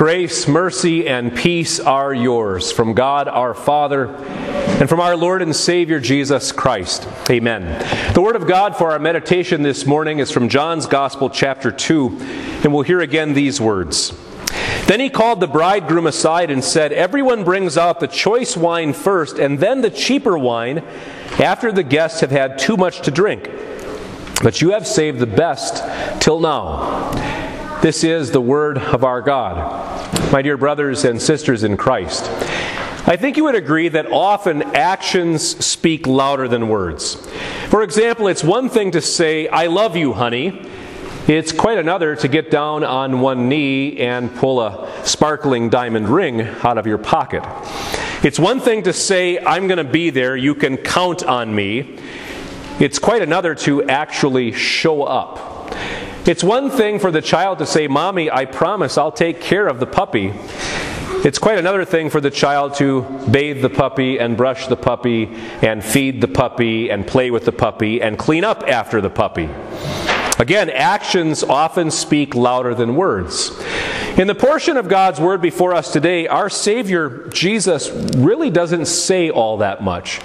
Grace, mercy, and peace are yours from God our Father and from our Lord and Savior Jesus Christ. Amen. The Word of God for our meditation this morning is from John's Gospel, chapter 2, and we'll hear again these words. Then he called the bridegroom aside and said, Everyone brings out the choice wine first, and then the cheaper wine after the guests have had too much to drink. But you have saved the best till now. This is the word of our God. My dear brothers and sisters in Christ, I think you would agree that often actions speak louder than words. For example, it's one thing to say, I love you, honey. It's quite another to get down on one knee and pull a sparkling diamond ring out of your pocket. It's one thing to say, I'm going to be there, you can count on me. It's quite another to actually show up. It's one thing for the child to say, Mommy, I promise I'll take care of the puppy. It's quite another thing for the child to bathe the puppy and brush the puppy and feed the puppy and play with the puppy and clean up after the puppy. Again, actions often speak louder than words. In the portion of God's Word before us today, our Savior, Jesus, really doesn't say all that much.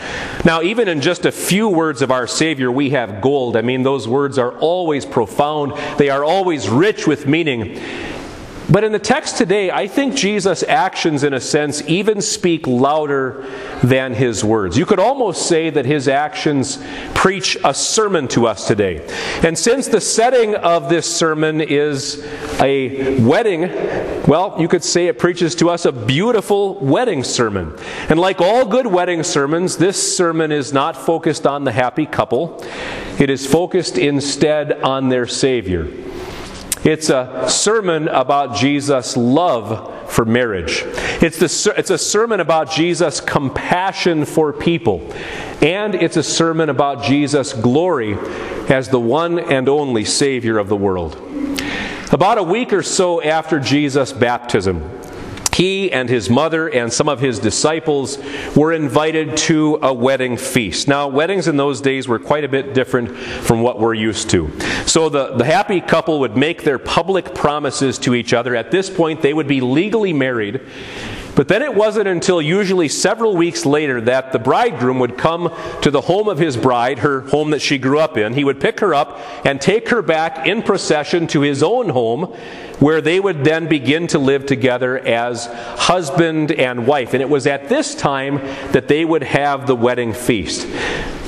Now, even in just a few words of our Savior, we have gold. I mean, those words are always profound, they are always rich with meaning. But in the text today, I think Jesus' actions, in a sense, even speak louder than his words. You could almost say that his actions preach a sermon to us today. And since the setting of this sermon is a wedding, well, you could say it preaches to us a beautiful wedding sermon. And like all good wedding sermons, this sermon is not focused on the happy couple, it is focused instead on their Savior. It's a sermon about Jesus' love for marriage. It's, the, it's a sermon about Jesus' compassion for people. And it's a sermon about Jesus' glory as the one and only Savior of the world. About a week or so after Jesus' baptism, he and his mother and some of his disciples were invited to a wedding feast. Now, weddings in those days were quite a bit different from what we're used to. So the, the happy couple would make their public promises to each other. At this point, they would be legally married. But then it wasn't until usually several weeks later that the bridegroom would come to the home of his bride, her home that she grew up in. He would pick her up and take her back in procession to his own home, where they would then begin to live together as husband and wife. And it was at this time that they would have the wedding feast.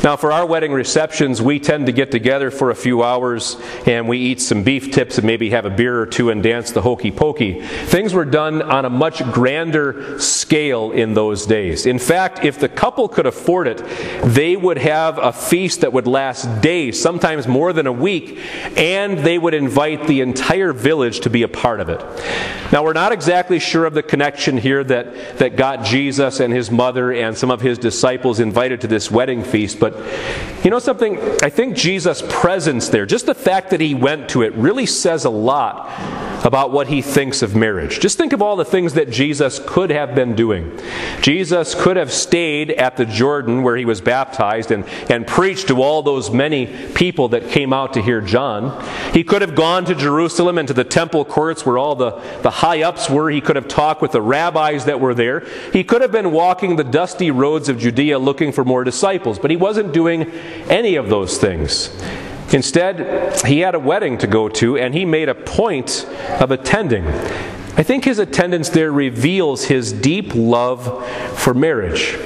Now, for our wedding receptions, we tend to get together for a few hours and we eat some beef tips and maybe have a beer or two and dance the hokey pokey. Things were done on a much grander scale in those days. In fact, if the couple could afford it, they would have a feast that would last days, sometimes more than a week, and they would invite the entire village to be a part of it. Now, we're not exactly sure of the connection here that, that got Jesus and his mother and some of his disciples invited to this wedding feast, but but you know something? I think Jesus' presence there, just the fact that he went to it, really says a lot about what he thinks of marriage. Just think of all the things that Jesus could have been doing. Jesus could have stayed at the Jordan where he was baptized and, and preached to all those many people that came out to hear John. He could have gone to Jerusalem and to the temple courts where all the, the high ups were. He could have talked with the rabbis that were there. He could have been walking the dusty roads of Judea looking for more disciples, but he wasn't doing any of those things. Instead, he had a wedding to go to, and he made a point of attending. I think his attendance there reveals his deep love for marriage.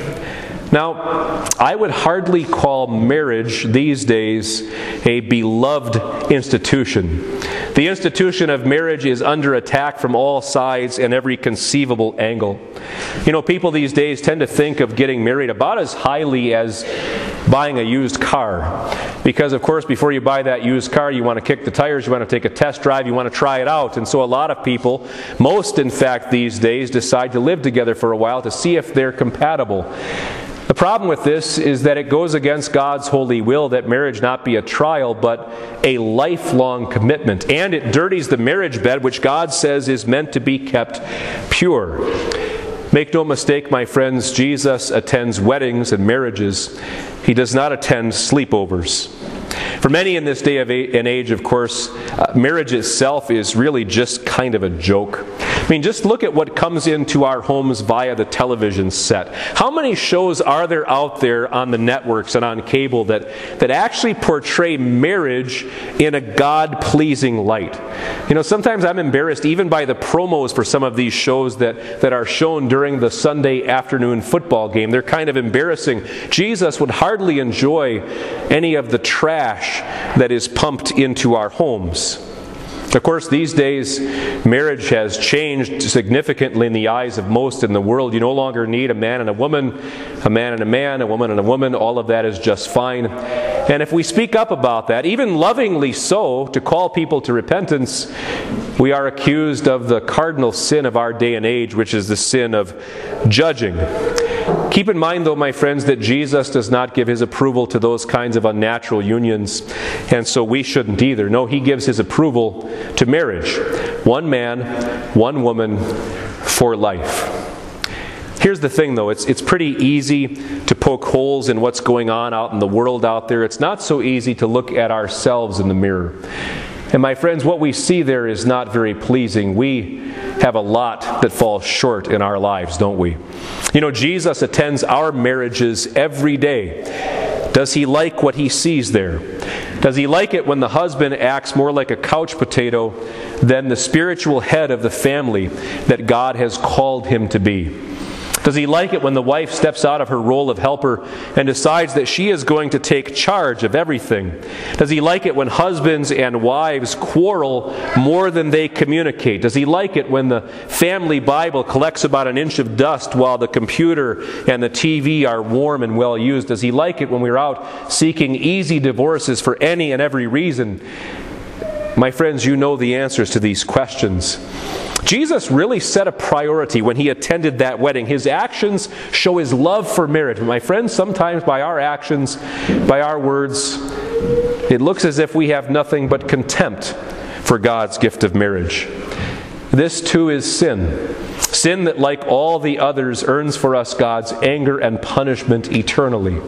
Now, I would hardly call marriage these days a beloved institution. The institution of marriage is under attack from all sides and every conceivable angle. You know, people these days tend to think of getting married about as highly as buying a used car. Because, of course, before you buy that used car, you want to kick the tires, you want to take a test drive, you want to try it out. And so, a lot of people, most in fact these days, decide to live together for a while to see if they're compatible. The problem with this is that it goes against God's holy will that marriage not be a trial, but a lifelong commitment. And it dirties the marriage bed, which God says is meant to be kept pure. Make no mistake, my friends, Jesus attends weddings and marriages. He does not attend sleepovers. For many in this day of and age, of course, uh, marriage itself is really just kind of a joke. I mean, just look at what comes into our homes via the television set. How many shows are there out there on the networks and on cable that, that actually portray marriage in a God pleasing light? You know, sometimes I'm embarrassed even by the promos for some of these shows that, that are shown during the Sunday afternoon football game. They're kind of embarrassing. Jesus would hardly enjoy any of the trash that is pumped into our homes. Of course, these days, marriage has changed significantly in the eyes of most in the world. You no longer need a man and a woman, a man and a man, a woman and a woman. All of that is just fine. And if we speak up about that, even lovingly so, to call people to repentance, we are accused of the cardinal sin of our day and age, which is the sin of judging. Keep in mind, though, my friends, that Jesus does not give his approval to those kinds of unnatural unions, and so we shouldn't either. No, he gives his approval to marriage one man, one woman for life. Here's the thing, though it's, it's pretty easy to poke holes in what's going on out in the world out there. It's not so easy to look at ourselves in the mirror. And my friends, what we see there is not very pleasing. We have a lot that falls short in our lives, don't we? You know, Jesus attends our marriages every day. Does he like what he sees there? Does he like it when the husband acts more like a couch potato than the spiritual head of the family that God has called him to be? Does he like it when the wife steps out of her role of helper and decides that she is going to take charge of everything? Does he like it when husbands and wives quarrel more than they communicate? Does he like it when the family Bible collects about an inch of dust while the computer and the TV are warm and well used? Does he like it when we're out seeking easy divorces for any and every reason? My friends, you know the answers to these questions. Jesus really set a priority when he attended that wedding. His actions show his love for marriage. My friends, sometimes by our actions, by our words, it looks as if we have nothing but contempt for God's gift of marriage. This too is sin. Sin that, like all the others, earns for us God's anger and punishment eternally.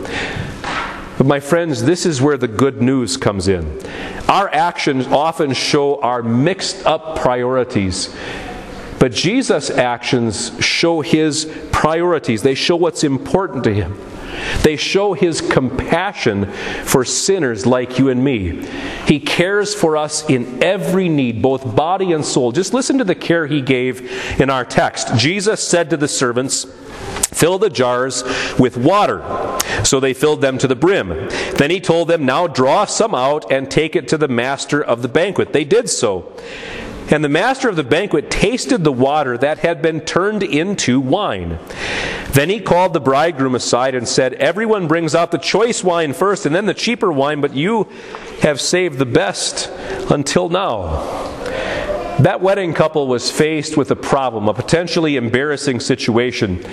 But, my friends, this is where the good news comes in. Our actions often show our mixed up priorities. But Jesus' actions show his priorities, they show what's important to him. They show his compassion for sinners like you and me. He cares for us in every need, both body and soul. Just listen to the care he gave in our text. Jesus said to the servants, Fill the jars with water. So they filled them to the brim. Then he told them, Now draw some out and take it to the master of the banquet. They did so. And the master of the banquet tasted the water that had been turned into wine. Then he called the bridegroom aside and said, Everyone brings out the choice wine first and then the cheaper wine, but you have saved the best until now. That wedding couple was faced with a problem, a potentially embarrassing situation.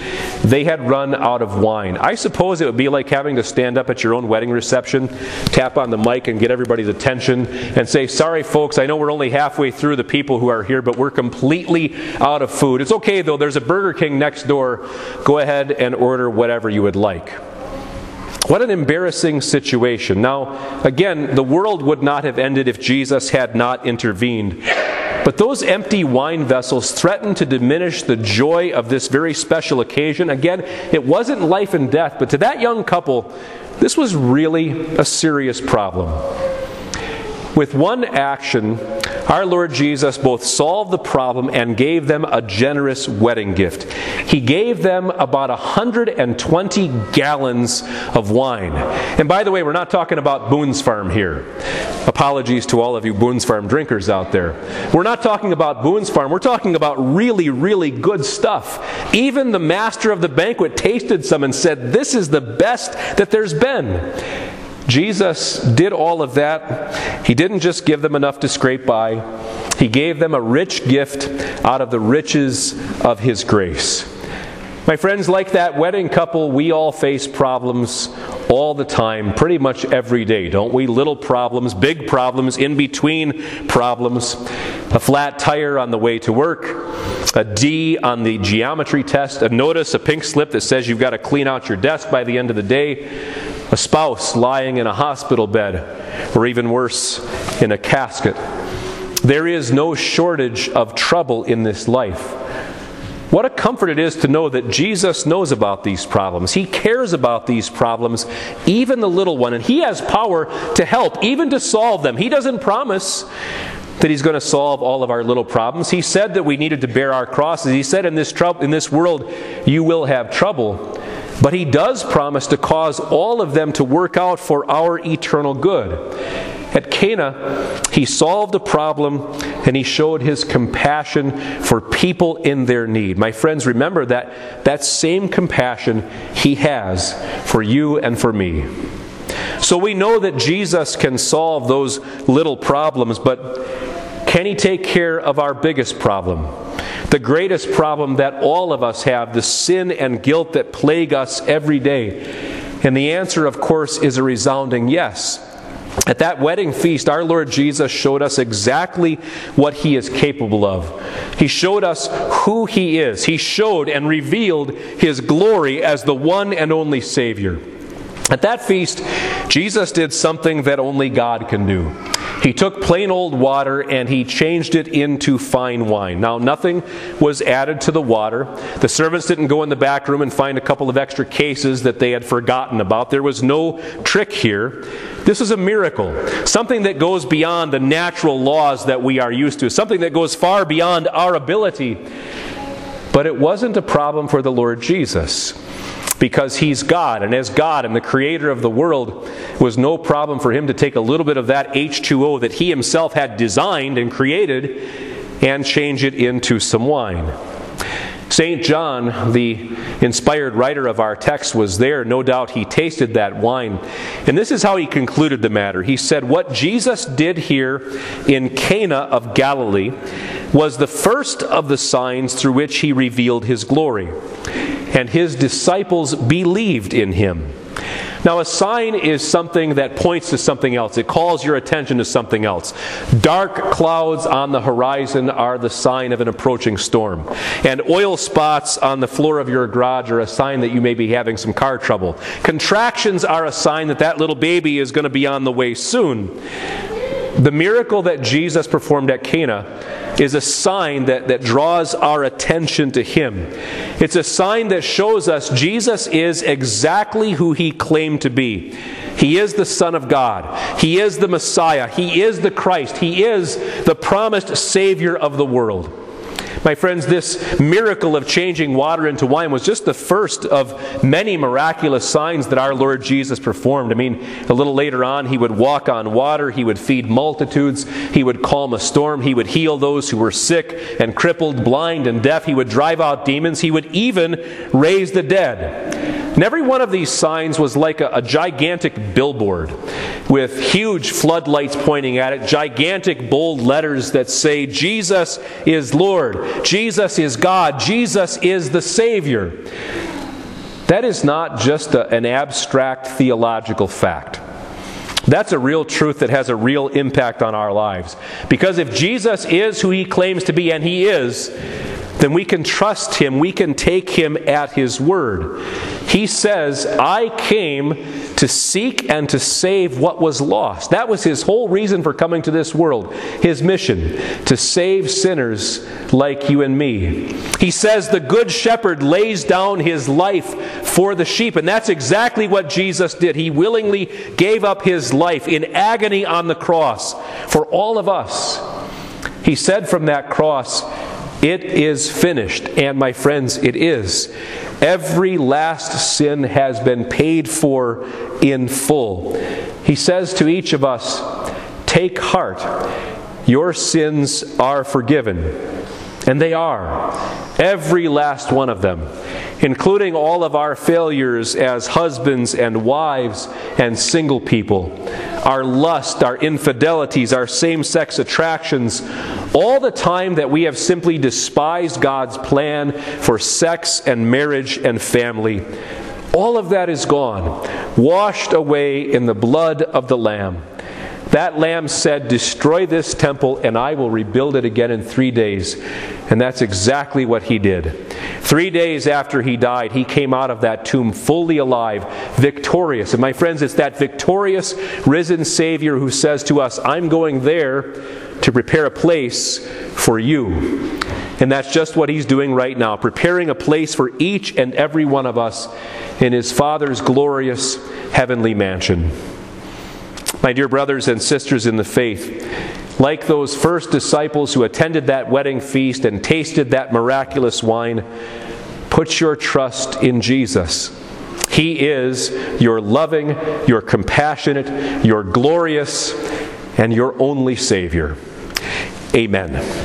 They had run out of wine. I suppose it would be like having to stand up at your own wedding reception, tap on the mic, and get everybody's attention and say, Sorry, folks, I know we're only halfway through the people who are here, but we're completely out of food. It's okay, though, there's a Burger King next door. Go ahead and order whatever you would like. What an embarrassing situation. Now, again, the world would not have ended if Jesus had not intervened. But those empty wine vessels threatened to diminish the joy of this very special occasion. Again, it wasn't life and death, but to that young couple, this was really a serious problem. With one action, our Lord Jesus both solved the problem and gave them a generous wedding gift. He gave them about 120 gallons of wine. And by the way, we're not talking about Boone's Farm here. Apologies to all of you Boone's Farm drinkers out there. We're not talking about Boone's Farm. We're talking about really, really good stuff. Even the master of the banquet tasted some and said, This is the best that there's been. Jesus did all of that. He didn't just give them enough to scrape by, He gave them a rich gift out of the riches of His grace. My friends, like that wedding couple, we all face problems all the time, pretty much every day, don't we? Little problems, big problems, in between problems. A flat tire on the way to work, a D on the geometry test, a notice, a pink slip that says you've got to clean out your desk by the end of the day, a spouse lying in a hospital bed, or even worse, in a casket. there is no shortage of trouble in this life. What a comfort it is to know that Jesus knows about these problems. He cares about these problems, even the little one, and He has power to help, even to solve them. He doesn't promise that He's going to solve all of our little problems. He said that we needed to bear our crosses. He said, in this, in this world, you will have trouble. But He does promise to cause all of them to work out for our eternal good. At Cana, he solved a problem and he showed his compassion for people in their need. My friends, remember that that same compassion he has for you and for me. So we know that Jesus can solve those little problems, but can he take care of our biggest problem? The greatest problem that all of us have, the sin and guilt that plague us every day. And the answer, of course, is a resounding yes. At that wedding feast, our Lord Jesus showed us exactly what he is capable of. He showed us who he is. He showed and revealed his glory as the one and only Savior. At that feast, Jesus did something that only God can do. He took plain old water and he changed it into fine wine. Now, nothing was added to the water. The servants didn't go in the back room and find a couple of extra cases that they had forgotten about. There was no trick here. This is a miracle, something that goes beyond the natural laws that we are used to, something that goes far beyond our ability. But it wasn't a problem for the Lord Jesus because he's God. And as God and the creator of the world, was no problem for him to take a little bit of that H2O that he himself had designed and created and change it into some wine. St. John, the inspired writer of our text, was there. No doubt he tasted that wine. And this is how he concluded the matter. He said, What Jesus did here in Cana of Galilee was the first of the signs through which he revealed his glory and his disciples believed in him. Now, a sign is something that points to something else. It calls your attention to something else. Dark clouds on the horizon are the sign of an approaching storm. And oil spots on the floor of your garage are a sign that you may be having some car trouble. Contractions are a sign that that little baby is going to be on the way soon. The miracle that Jesus performed at Cana is a sign that, that draws our attention to Him. It's a sign that shows us Jesus is exactly who He claimed to be. He is the Son of God. He is the Messiah. He is the Christ. He is the promised Savior of the world. My friends, this miracle of changing water into wine was just the first of many miraculous signs that our Lord Jesus performed. I mean, a little later on, he would walk on water, he would feed multitudes, he would calm a storm, he would heal those who were sick and crippled, blind and deaf, he would drive out demons, he would even raise the dead. And every one of these signs was like a, a, gigantic billboard with huge floodlights pointing at it, gigantic bold letters that say, Jesus is Lord, Jesus is God, Jesus is the Savior. That is not just a, an abstract theological fact. That's a real truth that has a real impact on our lives. Because if Jesus is who he claims to be, and he is, then we can trust him. We can take him at his word. He says, I came to seek and to save what was lost. That was his whole reason for coming to this world, his mission, to save sinners like you and me. He says, The good shepherd lays down his life for the sheep. And that's exactly what Jesus did. He willingly gave up his life in agony on the cross for all of us. He said from that cross, it is finished. And my friends, it is. Every last sin has been paid for in full. He says to each of us, Take heart, your sins are forgiven. And they are. Every last one of them including all of our failures as husbands and wives and single people, our lust, our infidelities, our same sex attractions, all the time that we have simply despised God's plan for sex and marriage and family. All of that is gone, washed away in the blood of the Lamb. That lamb said, Destroy this temple, and I will rebuild it again in three days. And that's exactly what he did. Three days after he died, he came out of that tomb fully alive, victorious. And my friends, it's that victorious, risen Savior who says to us, I'm going there to prepare a place for you. And that's just what He's doing right now, preparing a place for each and every one of us in His Father's glorious heavenly mansion. My dear brothers and sisters in the faith, like those first disciples who attended that wedding feast and tasted that miraculous wine, put your trust in Jesus. He is your loving, your compassionate, your glorious, and your only Savior. Amen.